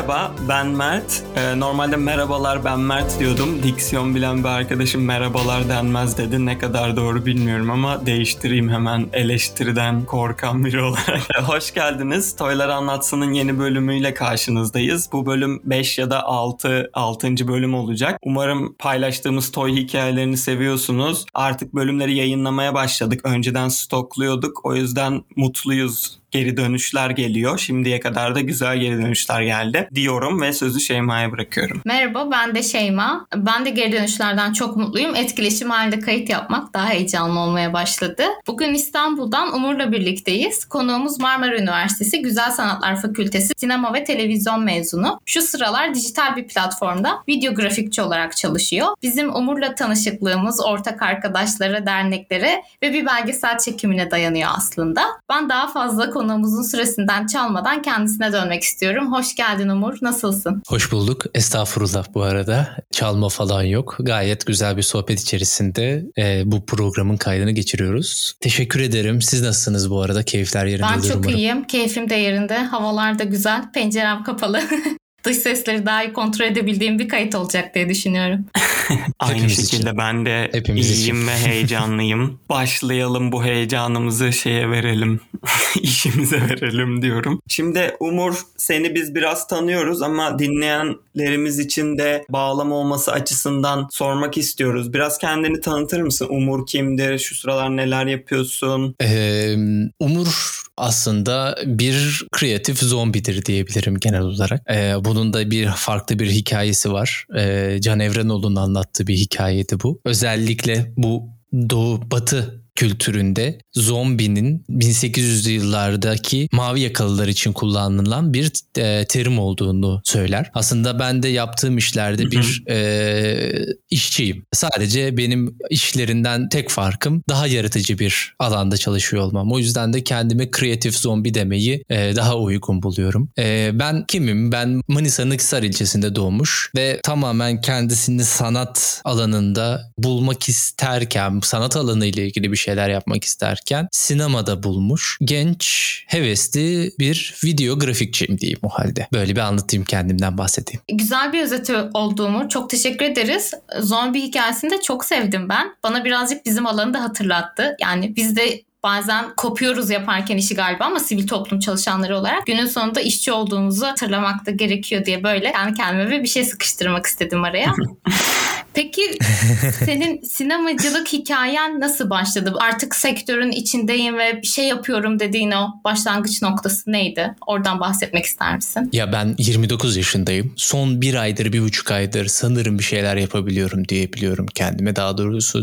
Merhaba, ben Mert. Ee, normalde merhabalar ben Mert diyordum. Diksiyon bilen bir arkadaşım merhabalar denmez dedi. Ne kadar doğru bilmiyorum ama değiştireyim hemen eleştiriden korkan biri olarak. Hoş geldiniz. Toylar Anlatsın'ın yeni bölümüyle karşınızdayız. Bu bölüm 5 ya da 6, 6. bölüm olacak. Umarım paylaştığımız toy hikayelerini seviyorsunuz. Artık bölümleri yayınlamaya başladık. Önceden stokluyorduk. O yüzden mutluyuz geri dönüşler geliyor. Şimdiye kadar da güzel geri dönüşler geldi diyorum ve sözü Şeyma'ya bırakıyorum. Merhaba ben de Şeyma. Ben de geri dönüşlerden çok mutluyum. Etkileşim halinde kayıt yapmak daha heyecanlı olmaya başladı. Bugün İstanbul'dan Umur'la birlikteyiz. Konuğumuz Marmara Üniversitesi Güzel Sanatlar Fakültesi sinema ve televizyon mezunu. Şu sıralar dijital bir platformda video grafikçi olarak çalışıyor. Bizim Umur'la tanışıklığımız ortak arkadaşlara, derneklere ve bir belgesel çekimine dayanıyor aslında. Ben daha fazla konuğumuzun süresinden çalmadan kendisine dönmek istiyorum. Hoş geldin Umur. Nasılsın? Hoş bulduk. Estağfurullah bu arada. Çalma falan yok. Gayet güzel bir sohbet içerisinde e, bu programın kaydını geçiriyoruz. Teşekkür ederim. Siz nasılsınız bu arada? Keyifler yerinde Ben çok umarım. iyiyim. Keyfim de yerinde. Havalar da güzel. Pencerem kapalı. Dış sesleri daha iyi kontrol edebildiğim bir kayıt olacak diye düşünüyorum. Aynı Hepimiz şekilde için. ben de Hepimiz iyiyim ve heyecanlıyım. Başlayalım bu heyecanımızı şeye verelim. işimize verelim diyorum. Şimdi Umur seni biz biraz tanıyoruz ama dinleyenlerimiz için de bağlam olması açısından sormak istiyoruz. Biraz kendini tanıtır mısın? Umur kimdir? Şu sıralar neler yapıyorsun? Ee, Umur aslında bir kreatif zombidir diyebilirim genel olarak. Ee, bunun da bir farklı bir hikayesi var. Ee, Can Evrenoğlu'nun anlattığı bir hikayeydi bu. Özellikle bu Doğu Batı kültüründe zombinin 1800'lü yıllardaki mavi yakalılar için kullanılan bir e, terim olduğunu söyler. Aslında ben de yaptığım işlerde bir e, işçiyim. Sadece benim işlerinden tek farkım daha yaratıcı bir alanda çalışıyor olmam. O yüzden de kendime kreatif zombi demeyi e, daha uygun buluyorum. E, ben kimim? Ben Manisa'nın Hisar ilçesinde doğmuş ve tamamen kendisini sanat alanında bulmak isterken, sanat alanı ile ilgili bir şeyler yapmak isterken sinemada bulmuş genç, hevesli bir video grafikçiyim diyeyim o halde. Böyle bir anlatayım kendimden bahsedeyim. Güzel bir özeti olduğumu çok teşekkür ederiz. Zombi hikayesini de çok sevdim ben. Bana birazcık bizim alanı da hatırlattı. Yani biz de bazen kopuyoruz yaparken işi galiba ama sivil toplum çalışanları olarak günün sonunda işçi olduğumuzu hatırlamak da gerekiyor diye böyle kendi kendime bir şey sıkıştırmak istedim araya. Peki senin sinemacılık hikayen nasıl başladı? Artık sektörün içindeyim ve bir şey yapıyorum dediğin o başlangıç noktası neydi? Oradan bahsetmek ister misin? Ya ben 29 yaşındayım. Son bir aydır, bir buçuk aydır sanırım bir şeyler yapabiliyorum diyebiliyorum kendime. Daha doğrusu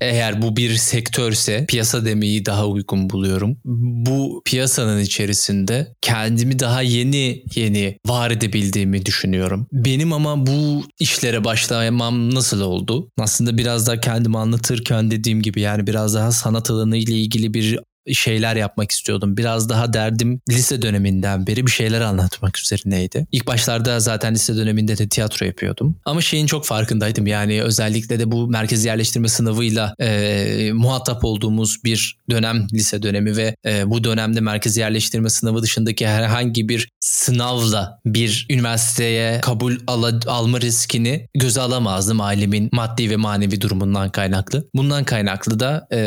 eğer bu bir sektörse piyasa demeyi daha uygun buluyorum. Bu piyasanın içerisinde kendimi daha yeni yeni var edebildiğimi düşünüyorum. Benim ama bu işlere başlamam nasıl oldu? Aslında biraz daha kendimi anlatırken dediğim gibi yani biraz daha sanat alanı ile ilgili bir şeyler yapmak istiyordum. Biraz daha derdim lise döneminden beri bir şeyler anlatmak üzerineydi. İlk başlarda zaten lise döneminde de tiyatro yapıyordum. Ama şeyin çok farkındaydım yani özellikle de bu merkez yerleştirme sınavıyla e, muhatap olduğumuz bir dönem lise dönemi ve e, bu dönemde merkez yerleştirme sınavı dışındaki herhangi bir sınavla bir üniversiteye kabul ala, alma riskini göze alamazdım ailemin maddi ve manevi durumundan kaynaklı. Bundan kaynaklı da e,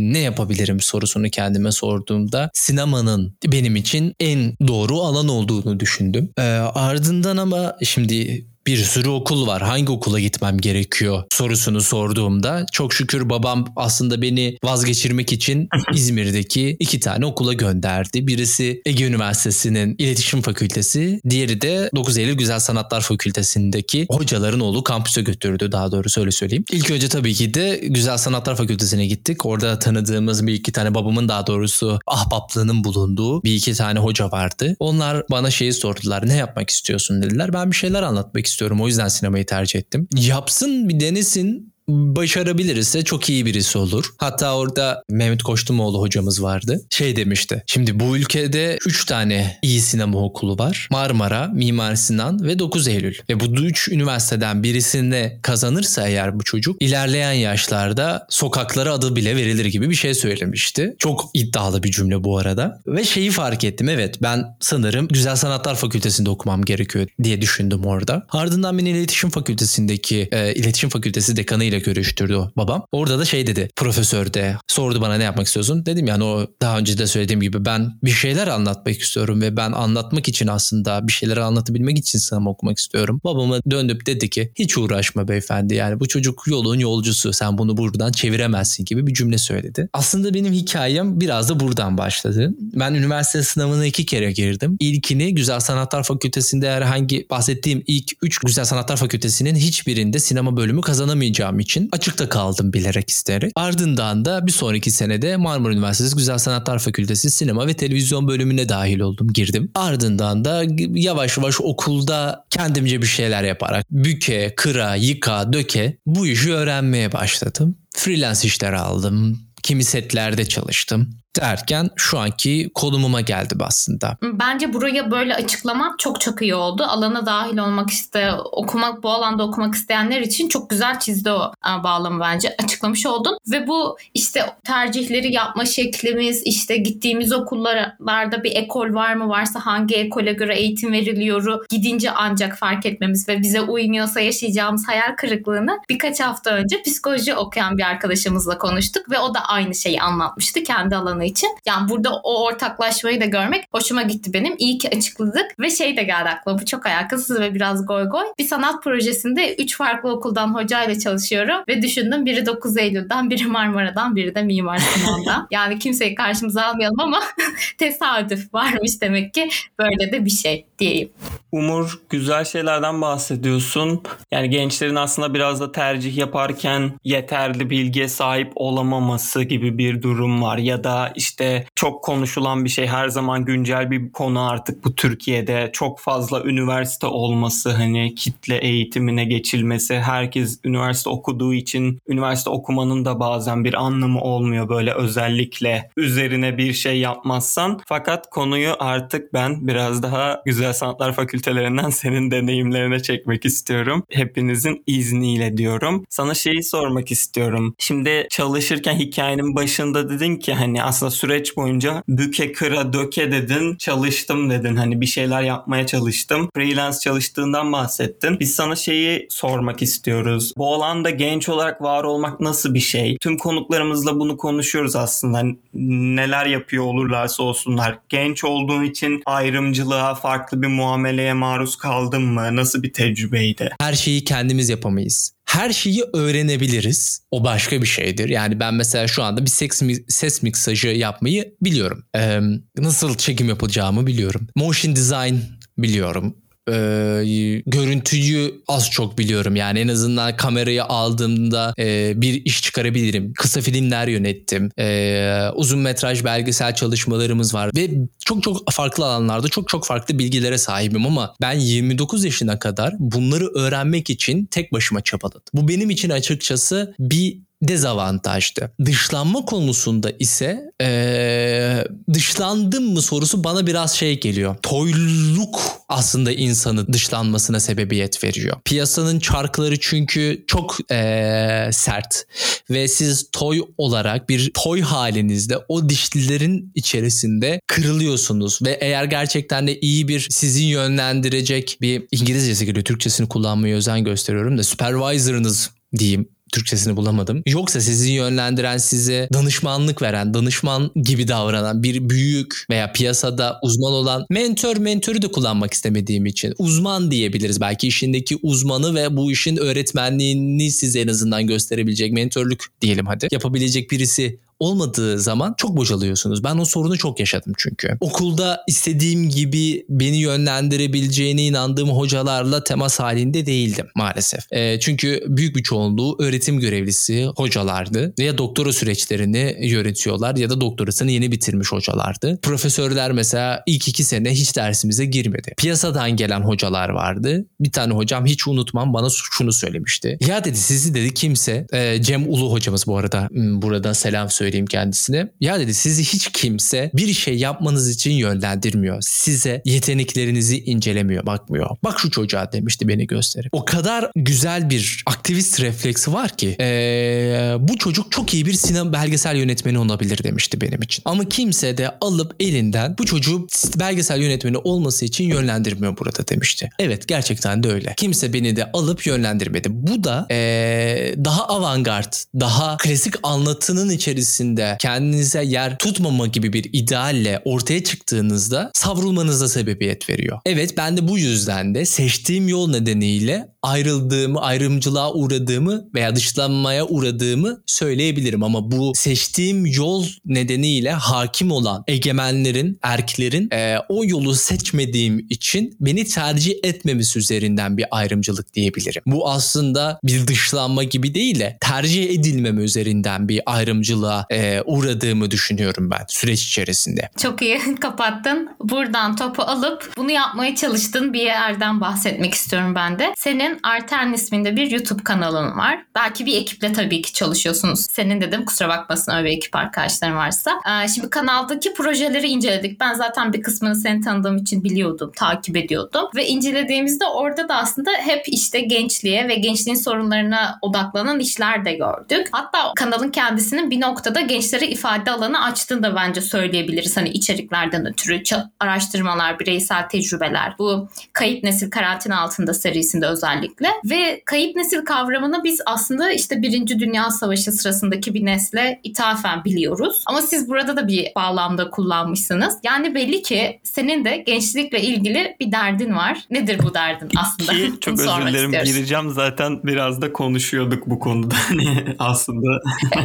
ne yapabilirim sorusunu kendime sorduğumda sinemanın benim için en doğru alan olduğunu düşündüm. E, ardından ama şimdi bir sürü okul var. Hangi okula gitmem gerekiyor sorusunu sorduğumda çok şükür babam aslında beni vazgeçirmek için İzmir'deki iki tane okula gönderdi. Birisi Ege Üniversitesi'nin İletişim Fakültesi, diğeri de 9 Eylül Güzel Sanatlar Fakültesi'ndeki hocaların oğlu kampüse götürdü daha doğrusu öyle söyleyeyim. İlk önce tabii ki de Güzel Sanatlar Fakültesi'ne gittik. Orada tanıdığımız bir iki tane babamın daha doğrusu ahbaplığının bulunduğu bir iki tane hoca vardı. Onlar bana şeyi sordular. Ne yapmak istiyorsun dediler. Ben bir şeyler anlatmak istiyorum. O yüzden sinemayı tercih ettim. Yapsın bir denesin başarabilirse çok iyi birisi olur. Hatta orada Mehmet Koçtumoğlu hocamız vardı. Şey demişti. Şimdi bu ülkede 3 tane iyi sinema okulu var. Marmara, Mimar Sinan ve 9 Eylül. Ve bu 3 üniversiteden birisinde kazanırsa eğer bu çocuk ilerleyen yaşlarda sokaklara adı bile verilir gibi bir şey söylemişti. Çok iddialı bir cümle bu arada. Ve şeyi fark ettim. Evet ben sanırım Güzel Sanatlar Fakültesinde okumam gerekiyor diye düşündüm orada. Ardından beni iletişim fakültesindeki e, iletişim fakültesi dekanı ile görüştürdü o babam. Orada da şey dedi profesör de sordu bana ne yapmak istiyorsun? Dedim yani o daha önce de söylediğim gibi ben bir şeyler anlatmak istiyorum ve ben anlatmak için aslında bir şeyleri anlatabilmek için sinema okumak istiyorum. Babama döndüp dedi ki hiç uğraşma beyefendi yani bu çocuk yolun yolcusu sen bunu buradan çeviremezsin gibi bir cümle söyledi. Aslında benim hikayem biraz da buradan başladı. Ben üniversite sınavına iki kere girdim. İlkini Güzel Sanatlar Fakültesinde herhangi bahsettiğim ilk üç Güzel Sanatlar Fakültesinin hiçbirinde sinema bölümü kazanamayacağım için açıkta kaldım bilerek isteyerek. Ardından da bir sonraki senede Marmara Üniversitesi Güzel Sanatlar Fakültesi Sinema ve Televizyon bölümüne dahil oldum, girdim. Ardından da yavaş yavaş okulda kendimce bir şeyler yaparak büke, kıra, yıka, döke bu işi öğrenmeye başladım. Freelance işler aldım. Kimi setlerde çalıştım derken şu anki konumuma geldim aslında. Bence buraya böyle açıklamak çok çok iyi oldu. Alana dahil olmak iste, okumak bu alanda okumak isteyenler için çok güzel çizdi o e, bağlamı bence. Açıklamış oldun. Ve bu işte tercihleri yapma şeklimiz, işte gittiğimiz okullarda bir ekol var mı varsa hangi ekole göre eğitim veriliyoru gidince ancak fark etmemiz ve bize uymuyorsa yaşayacağımız hayal kırıklığını birkaç hafta önce psikoloji okuyan bir arkadaşımızla konuştuk ve o da aynı şeyi anlatmıştı kendi alanı için. Yani burada o ortaklaşmayı da görmek hoşuma gitti benim. İyi ki açıkladık ve şey de geldi aklıma. Bu çok alakasız ve biraz goy goy. Bir sanat projesinde 3 farklı okuldan hocayla çalışıyorum ve düşündüm biri 9 Eylül'den, biri Marmara'dan, biri de Mimar Sinan'dan. yani kimseyi karşımıza almayalım ama tesadüf varmış demek ki böyle de bir şey diyeyim. Umur güzel şeylerden bahsediyorsun. Yani gençlerin aslında biraz da tercih yaparken yeterli bilgiye sahip olamaması gibi bir durum var. Ya da işte çok konuşulan bir şey her zaman güncel bir konu artık bu Türkiye'de. Çok fazla üniversite olması hani kitle eğitimine geçilmesi. Herkes üniversite okuduğu için üniversite okumanın da bazen bir anlamı olmuyor böyle özellikle üzerine bir şey yapmazsan. Fakat konuyu artık ben biraz daha Güzel Sanatlar Fakültelerinden senin deneyimlerine çekmek istiyorum. Hepinizin izniyle diyorum. Sana şeyi sormak istiyorum. Şimdi çalışırken hikayenin başında dedin ki hani aslında süreç boyunca büke kıra döke dedin çalıştım dedin hani bir şeyler yapmaya çalıştım. Freelance çalıştığından bahsettin. Biz sana şeyi sormak istiyoruz. Bu alanda genç olarak var olmak nasıl bir şey? Tüm konuklarımızla bunu konuşuyoruz aslında. Neler yapıyor olurlarsa olsunlar. Genç olduğun için ayrımcılığa, farklı bir muameleye maruz kaldın mı? Nasıl bir tecrübeydi? Her şeyi kendimiz yapamayız her şeyi öğrenebiliriz. O başka bir şeydir. Yani ben mesela şu anda bir ses, ses miksajı yapmayı biliyorum. Ee, nasıl çekim yapılacağımı biliyorum. Motion design biliyorum e, görüntüyü az çok biliyorum. Yani en azından kamerayı aldığımda e, bir iş çıkarabilirim. Kısa filmler yönettim. E, uzun metraj belgesel çalışmalarımız var ve çok çok farklı alanlarda çok çok farklı bilgilere sahibim ama ben 29 yaşına kadar bunları öğrenmek için tek başıma çabaladım. Bu benim için açıkçası bir dezavantajdı. Dışlanma konusunda ise ee, dışlandım mı sorusu bana biraz şey geliyor. Toyluk aslında insanı dışlanmasına sebebiyet veriyor. Piyasanın çarkları çünkü çok ee, sert ve siz toy olarak bir toy halinizde o dişlilerin içerisinde kırılıyorsunuz ve eğer gerçekten de iyi bir sizi yönlendirecek bir İngilizcesi geliyor Türkçesini kullanmaya özen gösteriyorum da supervisor'ınız diyeyim Türkçesini bulamadım. Yoksa sizi yönlendiren, size danışmanlık veren, danışman gibi davranan bir büyük veya piyasada uzman olan mentor mentörü de kullanmak istemediğim için uzman diyebiliriz. Belki işindeki uzmanı ve bu işin öğretmenliğini size en azından gösterebilecek mentorluk diyelim hadi. Yapabilecek birisi olmadığı zaman çok bocalıyorsunuz. Ben o sorunu çok yaşadım çünkü. Okulda istediğim gibi beni yönlendirebileceğine inandığım hocalarla temas halinde değildim maalesef. E, çünkü büyük bir çoğunluğu öğretim görevlisi hocalardı. Ya doktora süreçlerini yönetiyorlar ya da doktorasını yeni bitirmiş hocalardı. Profesörler mesela ilk iki sene hiç dersimize girmedi. Piyasadan gelen hocalar vardı. Bir tane hocam hiç unutmam bana şunu söylemişti. Ya dedi sizi dedi kimse e, Cem Ulu hocamız bu arada hmm, burada selam söyleyeyim kendisine. Ya dedi sizi hiç kimse bir şey yapmanız için yönlendirmiyor. Size yeteneklerinizi incelemiyor, bakmıyor. Bak şu çocuğa demişti beni gösterip. O kadar güzel bir aktivist refleksi var ki ee, bu çocuk çok iyi bir sinema belgesel yönetmeni olabilir demişti benim için. Ama kimse de alıp elinden bu çocuğu belgesel yönetmeni olması için yönlendirmiyor burada demişti. Evet gerçekten de öyle. Kimse beni de alıp yönlendirmedi. Bu da ee, daha avantgard, daha klasik anlatının içerisinde kendinize yer tutmama gibi bir idealle ortaya çıktığınızda savrulmanıza sebebiyet veriyor. Evet ben de bu yüzden de seçtiğim yol nedeniyle ayrıldığımı, ayrımcılığa uğradığımı veya dışlanmaya uğradığımı söyleyebilirim ama bu seçtiğim yol nedeniyle hakim olan egemenlerin, erklerin e, o yolu seçmediğim için beni tercih etmemesi üzerinden bir ayrımcılık diyebilirim. Bu aslında bir dışlanma gibi değil de tercih edilmeme üzerinden bir ayrımcılığa e, uğradığımı düşünüyorum ben süreç içerisinde. Çok iyi kapattın. Buradan topu alıp bunu yapmaya çalıştığın bir yerden bahsetmek istiyorum ben de. Senin Artern isminde bir YouTube kanalın var. Belki bir ekiple tabii ki çalışıyorsunuz. Senin dedim kusura bakmasın öyle bir ekip arkadaşların varsa. Ee, şimdi kanaldaki projeleri inceledik. Ben zaten bir kısmını seni tanıdığım için biliyordum, takip ediyordum. Ve incelediğimizde orada da aslında hep işte gençliğe ve gençliğin sorunlarına odaklanan işler de gördük. Hatta kanalın kendisinin bir noktada gençlere ifade alanı açtığını da bence söyleyebiliriz. Hani içeriklerden ötürü araştırmalar, bireysel tecrübeler. Bu kayıp nesil karantina altında serisinde özellikle. Ve kayıp nesil kavramını biz aslında işte Birinci Dünya Savaşı sırasındaki bir nesle ithafen biliyoruz. Ama siz burada da bir bağlamda kullanmışsınız. Yani belli ki senin de gençlikle ilgili bir derdin var. Nedir bu derdin aslında? Ki, çok özür dilerim gireceğim zaten biraz da konuşuyorduk bu konuda. Hani aslında.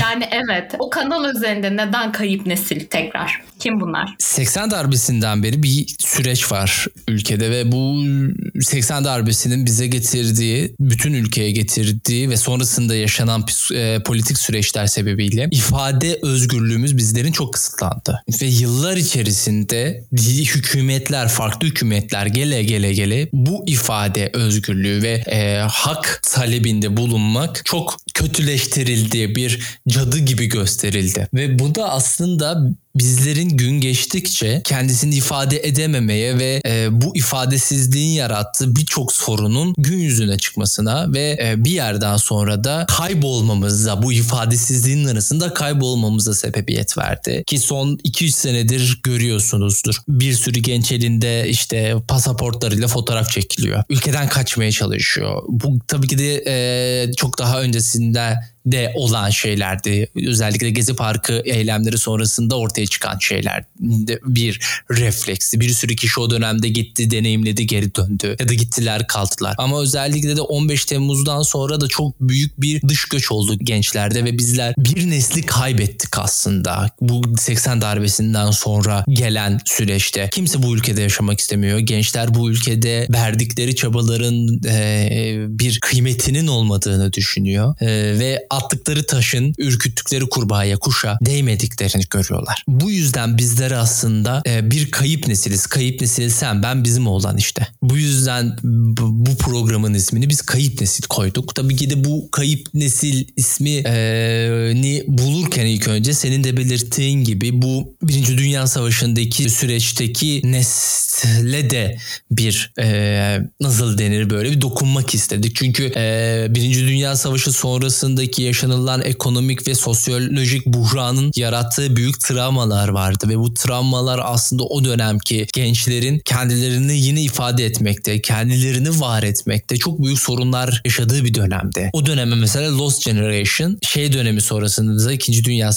yani evet o kanal üzerinde neden kayıp nesil tekrar? Kim bunlar? 80 darbesinden beri bir süreç var ülkede ve bu 80 darbesinin bize getirdiği, bütün ülkeye getirdiği ve sonrasında yaşanan e, politik süreçler sebebiyle ifade özgürlüğümüz bizlerin çok kısıtlandı. Ve yıllar içerisinde hükümetler, farklı hükümetler gele gele gele bu ifade özgürlüğü ve e, hak talebinde bulunmak çok kötüleştirildi, bir cadı gibi gösterildi. Ve bu da aslında bizlerin gün geçtikçe kendisini ifade edememeye ve e, bu ifadesizliğin yarattığı birçok sorunun gün yüzüne çıkmasına ve e, bir yerden sonra da kaybolmamıza bu ifadesizliğin arasında kaybolmamıza sebebiyet verdi. Ki son 200 senedir görüyorsunuzdur. Bir sürü genç elinde işte pasaportlarıyla fotoğraf çekiliyor. Ülkeden kaçmaya çalışıyor. Bu tabii ki de e, çok daha öncesinde de olan şeylerdi. Özellikle Gezi Parkı eylemleri sonrasında ortaya çıkan şeyler. Bir refleksi. Bir sürü kişi o dönemde gitti, deneyimledi, geri döndü. Ya da gittiler, kaldılar. Ama özellikle de 15 Temmuz'dan sonra da çok büyük bir dış göç oldu gençlerde ve bizler bir nesli kaybettik aslında. Bu 80 darbesinden sonra gelen süreçte. Kimse bu ülkede yaşamak istemiyor. Gençler bu ülkede verdikleri çabaların e, bir kıymetinin olmadığını düşünüyor. E, ve attıkları taşın ürküttükleri kurbağaya, kuşa değmediklerini görüyorlar. Bu yüzden bizler aslında e, bir kayıp nesiliz. Kayıp nesil sen, ben, bizim oğlan işte. Bu yüzden bu programın ismini biz kayıp nesil koyduk. Tabii ki de bu kayıp nesil ismini bulurken ilk önce senin de belirttiğin gibi bu Birinci Dünya Savaşı'ndaki süreçteki nesle de bir e, nasıl denir böyle bir dokunmak istedik. Çünkü e, Birinci Dünya Savaşı sonrasındaki yaşanılan ekonomik ve sosyolojik buhranın yarattığı büyük travmalar vardı ve bu travmalar aslında o dönemki gençlerin kendilerini yine ifade etmekte, kendilerini var etmekte çok büyük sorunlar yaşadığı bir dönemde. O döneme mesela Lost Generation şey dönemi sonrasında da 2. Dünya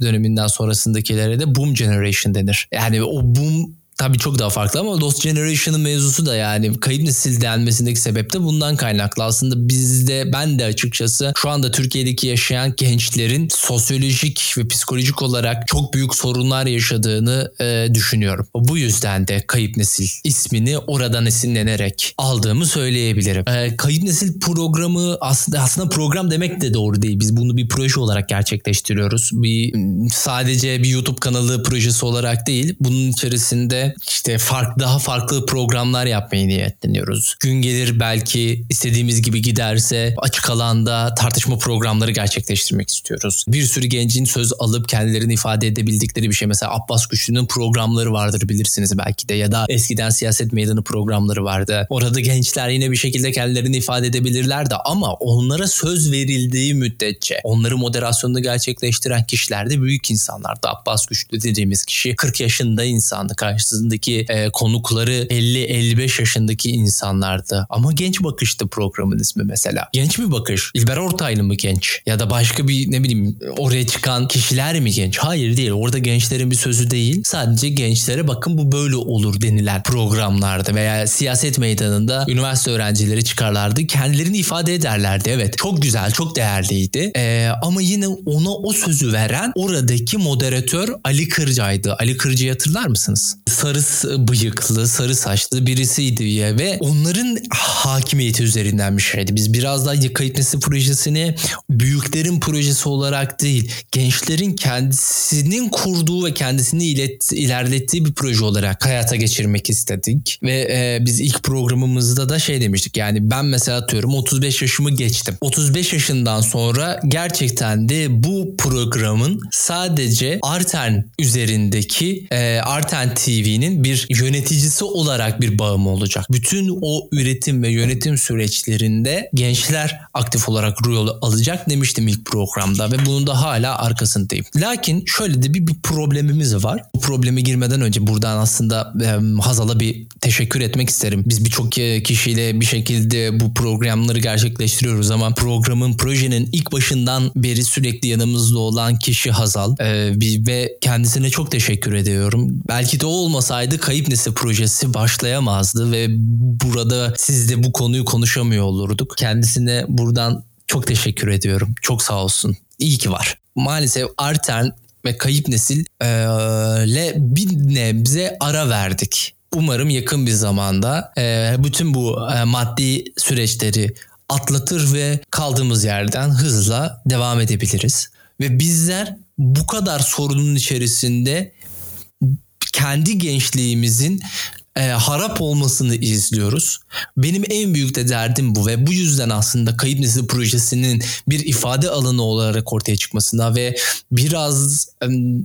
döneminden sonrasındakilere de Boom Generation denir. Yani o boom tabii çok daha farklı ama Lost Generation'ın mevzusu da yani kayıp nesil denmesindeki sebep de bundan kaynaklı. Aslında bizde ben de açıkçası şu anda Türkiye'deki yaşayan gençlerin sosyolojik ve psikolojik olarak çok büyük sorunlar yaşadığını e, düşünüyorum. Bu yüzden de kayıp nesil ismini oradan esinlenerek aldığımı söyleyebilirim. E, kayıp nesil programı aslında aslında program demek de doğru değil. Biz bunu bir proje olarak gerçekleştiriyoruz. Bir sadece bir YouTube kanalı projesi olarak değil. Bunun içerisinde işte farklı daha farklı programlar yapmayı niyetleniyoruz. Gün gelir belki istediğimiz gibi giderse açık alanda tartışma programları gerçekleştirmek istiyoruz. Bir sürü gencin söz alıp kendilerini ifade edebildikleri bir şey. Mesela Abbas Güçlü'nün programları vardır bilirsiniz belki de ya da eskiden siyaset meydanı programları vardı. Orada gençler yine bir şekilde kendilerini ifade edebilirlerdi ama onlara söz verildiği müddetçe onları moderasyonunu gerçekleştiren kişiler de büyük insanlardı. Abbas Güçlü dediğimiz kişi 40 yaşında insandı. Karşısındaki e, konukları 50-55 yaşındaki insanlardı. Ama genç bakıştı programın ismi mesela. Genç mi bakış? İlber Ortaylı mı genç? Ya da başka bir ne bileyim oraya çıkan kişiler mi genç? Hayır değil. Orada gençlerin bir sözü değil. Sadece gençlere bakın bu böyle olur denilen programlarda veya siyaset meydanında üniversite öğrencileri çıkarlardı. Kendilerini ifade ederlerdi. Evet çok güzel, çok değerliydi. Ee, ama yine ona o sözü veren oradaki moderatör Ali Kırca'ydı. Ali Kırca'yı hatırlar mısınız? Sarı bıyıklı, sarı saçlı birisiydi ya ve onların hakimiyeti üzerinden bir şeydi. Biz biraz daha kayıt nesil projesini büyüklerin projesi olarak değil, gençlerin kendisinin kurduğu ve kendisini ilet, ilerlettiği bir proje olarak hayata geçirmek istedik. Ve e, biz ilk programımızda da şey demiştik yani ben mesela atıyorum 35 yaşımı geçtim. 35 yaşından sonra gerçekten de bu programın sadece Arten üzerindeki e, Arten TV'nin bir yöneticisi olarak bir bağımı olacak. Bütün o üretim ve yönetim süreçlerinde gençler aktif olarak rol alacak demiştim ilk programda ve bunun da hala arkasındayım. Lakin şöyle de bir, bir problemimiz var. Bu probleme girmeden önce buradan aslında e, Hazal'a bir teşekkür etmek isterim. Biz birçok kişiyle bir şekilde bu programları gerçekleştiriyoruz ama programın, projenin ilk başından beri sürekli yanımızda olan kişi Hazal e, ve kendisine çok teşekkür ediyorum. Belki de o olmasaydı Kayıp Nesil projesi başlayamazdı ve burada sizle bu konuyu konuşamıyor olurduk. Kendisine buradan çok teşekkür ediyorum. Çok sağ olsun. İyi ki var. Maalesef Arten ve Kayıp Nesil ile bir nebze ara verdik. Umarım yakın bir zamanda bütün bu maddi süreçleri atlatır ve kaldığımız yerden hızla devam edebiliriz. Ve bizler bu kadar sorunun içerisinde kendi gençliğimizin e, harap olmasını izliyoruz. Benim en büyük de derdim bu ve bu yüzden aslında Kayıp Nesil projesinin bir ifade alanı olarak ortaya çıkmasına ve biraz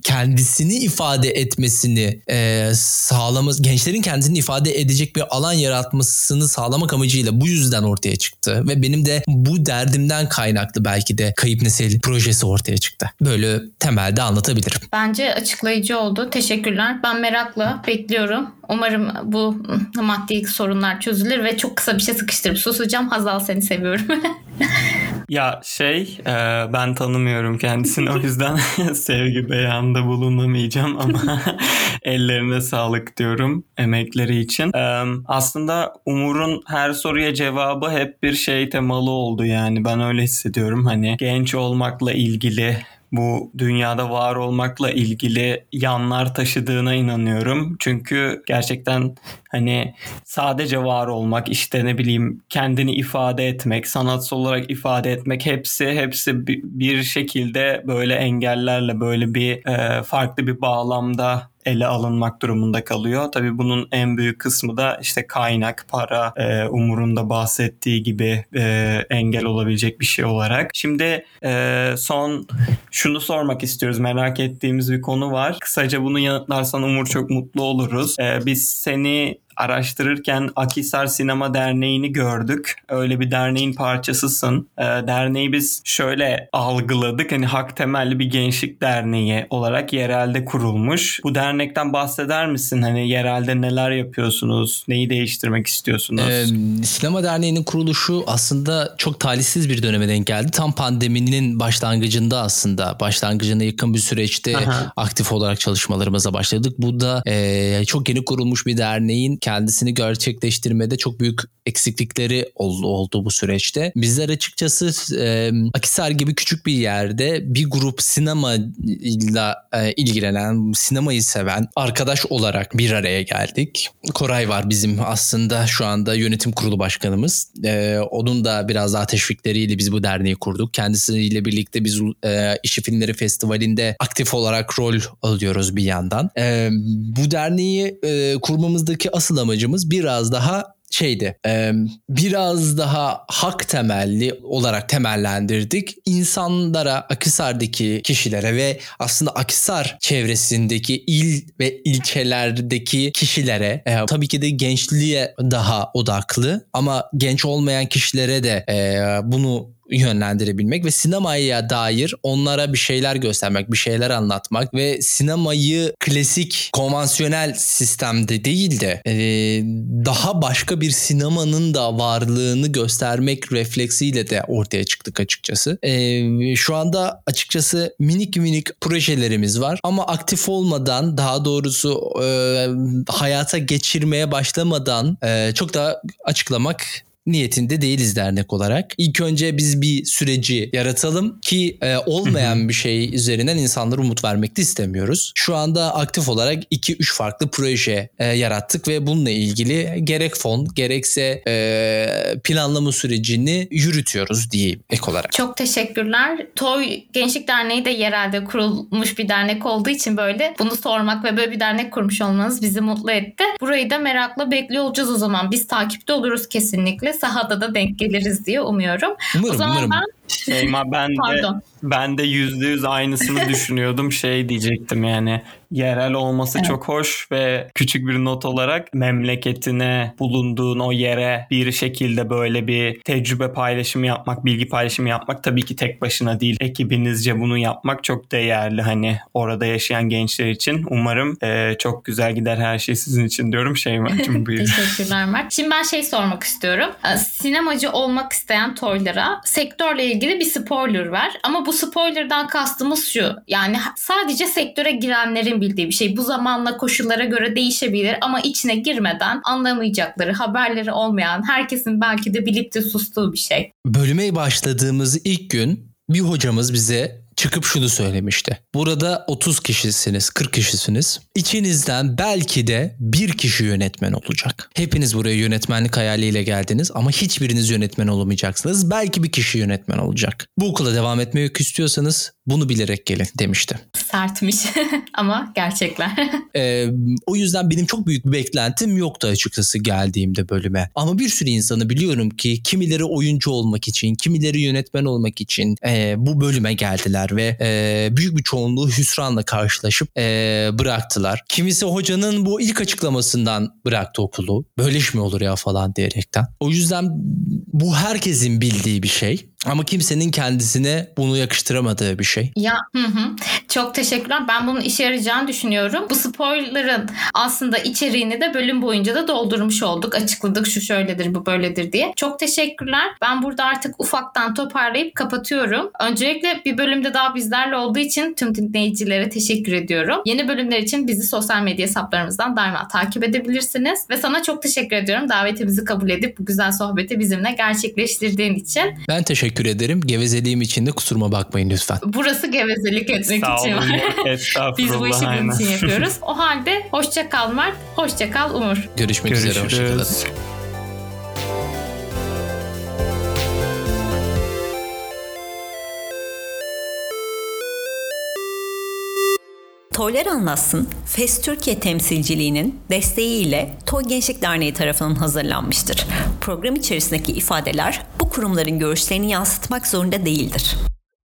kendisini ifade etmesini e, sağlaması, gençlerin kendisini ifade edecek bir alan yaratmasını sağlamak amacıyla bu yüzden ortaya çıktı ve benim de bu derdimden kaynaklı belki de Kayıp Nesil projesi ortaya çıktı. Böyle temelde anlatabilirim. Bence açıklayıcı oldu. Teşekkürler. Ben merakla bekliyorum. Umarım bu maddi sorunlar çözülür ve çok kısa bir şey sıkıştırıp susacağım. Hazal seni seviyorum. ya şey e, ben tanımıyorum kendisini o yüzden sevgi beyanında bulunamayacağım ama ellerine sağlık diyorum emekleri için. E, aslında Umur'un her soruya cevabı hep bir şey temalı oldu yani ben öyle hissediyorum. Hani genç olmakla ilgili bu dünyada var olmakla ilgili yanlar taşıdığına inanıyorum. Çünkü gerçekten hani sadece var olmak işte ne bileyim kendini ifade etmek, sanatsal olarak ifade etmek hepsi hepsi bir şekilde böyle engellerle böyle bir farklı bir bağlamda ele alınmak durumunda kalıyor. Tabii bunun en büyük kısmı da işte kaynak, para, e, Umur'un da bahsettiği gibi e, engel olabilecek bir şey olarak. Şimdi e, son şunu sormak istiyoruz. Merak ettiğimiz bir konu var. Kısaca bunu yanıtlarsan Umur çok mutlu oluruz. E, biz seni araştırırken Akisar Sinema Derneği'ni gördük. Öyle bir derneğin parçasısın. Ee, derneği biz şöyle algıladık. Hani hak temelli bir gençlik derneği olarak yerelde kurulmuş. Bu dernekten bahseder misin? Hani yerelde neler yapıyorsunuz? Neyi değiştirmek istiyorsunuz? Ee, Sinema Derneği'nin kuruluşu aslında çok talihsiz bir döneme denk geldi. Tam pandeminin başlangıcında aslında. Başlangıcına yakın bir süreçte Aha. aktif olarak çalışmalarımıza başladık. Bu da e, çok yeni kurulmuş bir derneğin kendisini gerçekleştirmede çok büyük eksiklikleri oldu, oldu bu süreçte. Bizler açıkçası e, Akisar gibi küçük bir yerde bir grup sinema ile ilgilenen, sinemayı seven arkadaş olarak bir araya geldik. Koray var bizim aslında şu anda yönetim kurulu başkanımız. E, onun da biraz daha teşvikleriyle biz bu derneği kurduk. Kendisiyle birlikte biz e, İşi Filmleri Festivali'nde aktif olarak rol alıyoruz bir yandan. E, bu derneği e, kurmamızdaki asıl amacımız biraz daha şeydi biraz daha hak temelli olarak temellendirdik. İnsanlara Akisar'daki kişilere ve aslında Akisar çevresindeki il ve ilçelerdeki kişilere tabii ki de gençliğe daha odaklı ama genç olmayan kişilere de bunu yönlendirebilmek ve sinemaya dair onlara bir şeyler göstermek, bir şeyler anlatmak ve sinemayı klasik konvansiyonel sistemde değil de e, daha başka bir sinemanın da varlığını göstermek refleksiyle de ortaya çıktık açıkçası. E, şu anda açıkçası minik minik projelerimiz var ama aktif olmadan daha doğrusu e, hayata geçirmeye başlamadan e, çok da açıklamak niyetinde değiliz dernek olarak. İlk önce biz bir süreci yaratalım ki e, olmayan bir şey üzerinden insanlara umut vermek de istemiyoruz. Şu anda aktif olarak 2-3 farklı proje e, yarattık ve bununla ilgili gerek fon gerekse e, planlama sürecini yürütüyoruz diyeyim ek olarak. Çok teşekkürler. Toy Gençlik Derneği de yerelde kurulmuş bir dernek olduğu için böyle bunu sormak ve böyle bir dernek kurmuş olmanız bizi mutlu etti. Burayı da merakla bekliyor olacağız o zaman. Biz takipte oluruz kesinlikle sahada da denk geliriz diye umuyorum. Umarım, o zaman umarım. ben Şeyma ben de ben de yüzde yüz aynısını düşünüyordum. Şey diyecektim yani yerel olması evet. çok hoş ve küçük bir not olarak memleketine bulunduğun o yere bir şekilde böyle bir tecrübe paylaşımı yapmak, bilgi paylaşımı yapmak tabii ki tek başına değil. Ekibinizce bunu yapmak çok değerli hani orada yaşayan gençler için. Umarım e, çok güzel gider her şey sizin için diyorum Şeyma'cığım buyur. Teşekkürler Mert. Şimdi ben şey sormak istiyorum. Sinemacı olmak isteyen toylara sektörle ilgili bir spoiler ver. Ama bu spoiler'dan kastımız şu. Yani sadece sektöre girenlerin bildiği bir şey. Bu zamanla koşullara göre değişebilir ama içine girmeden anlamayacakları, haberleri olmayan, herkesin belki de bilip de sustuğu bir şey. Bölüme başladığımız ilk gün bir hocamız bize çıkıp şunu söylemişti. Burada 30 kişisiniz, 40 kişisiniz. İçinizden belki de bir kişi yönetmen olacak. Hepiniz buraya yönetmenlik hayaliyle geldiniz ama hiçbiriniz yönetmen olamayacaksınız. Belki bir kişi yönetmen olacak. Bu okula devam etmek istiyorsanız bunu bilerek gelin demişti. Sertmiş ama gerçekler. ee, o yüzden benim çok büyük bir beklentim yoktu açıkçası geldiğimde bölüme. Ama bir sürü insanı biliyorum ki kimileri oyuncu olmak için, kimileri yönetmen olmak için e, bu bölüme geldiler ve e, büyük bir çoğunluğu hüsranla karşılaşıp e, bıraktılar. Kimisi hocanın bu ilk açıklamasından bıraktı okulu. Böyle iş mi olur ya falan diyerekten. O yüzden bu herkesin bildiği bir şey. Ama kimsenin kendisine bunu yakıştıramadığı bir şey. Ya hı hı. çok teşekkürler. Ben bunun işe yarayacağını düşünüyorum. Bu spoiler'ın aslında içeriğini de bölüm boyunca da doldurmuş olduk. Açıkladık şu şöyledir bu böyledir diye. Çok teşekkürler. Ben burada artık ufaktan toparlayıp kapatıyorum. Öncelikle bir bölümde daha bizlerle olduğu için tüm dinleyicilere teşekkür ediyorum. Yeni bölümler için bizi sosyal medya hesaplarımızdan daima takip edebilirsiniz. Ve sana çok teşekkür ediyorum. Davetimizi kabul edip bu güzel sohbeti bizimle gerçekleştirdiğin için. Ben teşekkür teşekkür ederim. Gevezeliğim için de kusuruma bakmayın lütfen. Burası gevezelik etmek Sağ için olun. var. Biz bu işi bunun için yapıyoruz. O halde hoşça kal Mert, hoşça kal Umur. Görüşmek Görüşürüz. üzere, hoşça kalın. Toylar Anlatsın, FES Türkiye temsilciliğinin desteğiyle Toy Gençlik Derneği tarafından hazırlanmıştır. Program içerisindeki ifadeler bu kurumların görüşlerini yansıtmak zorunda değildir.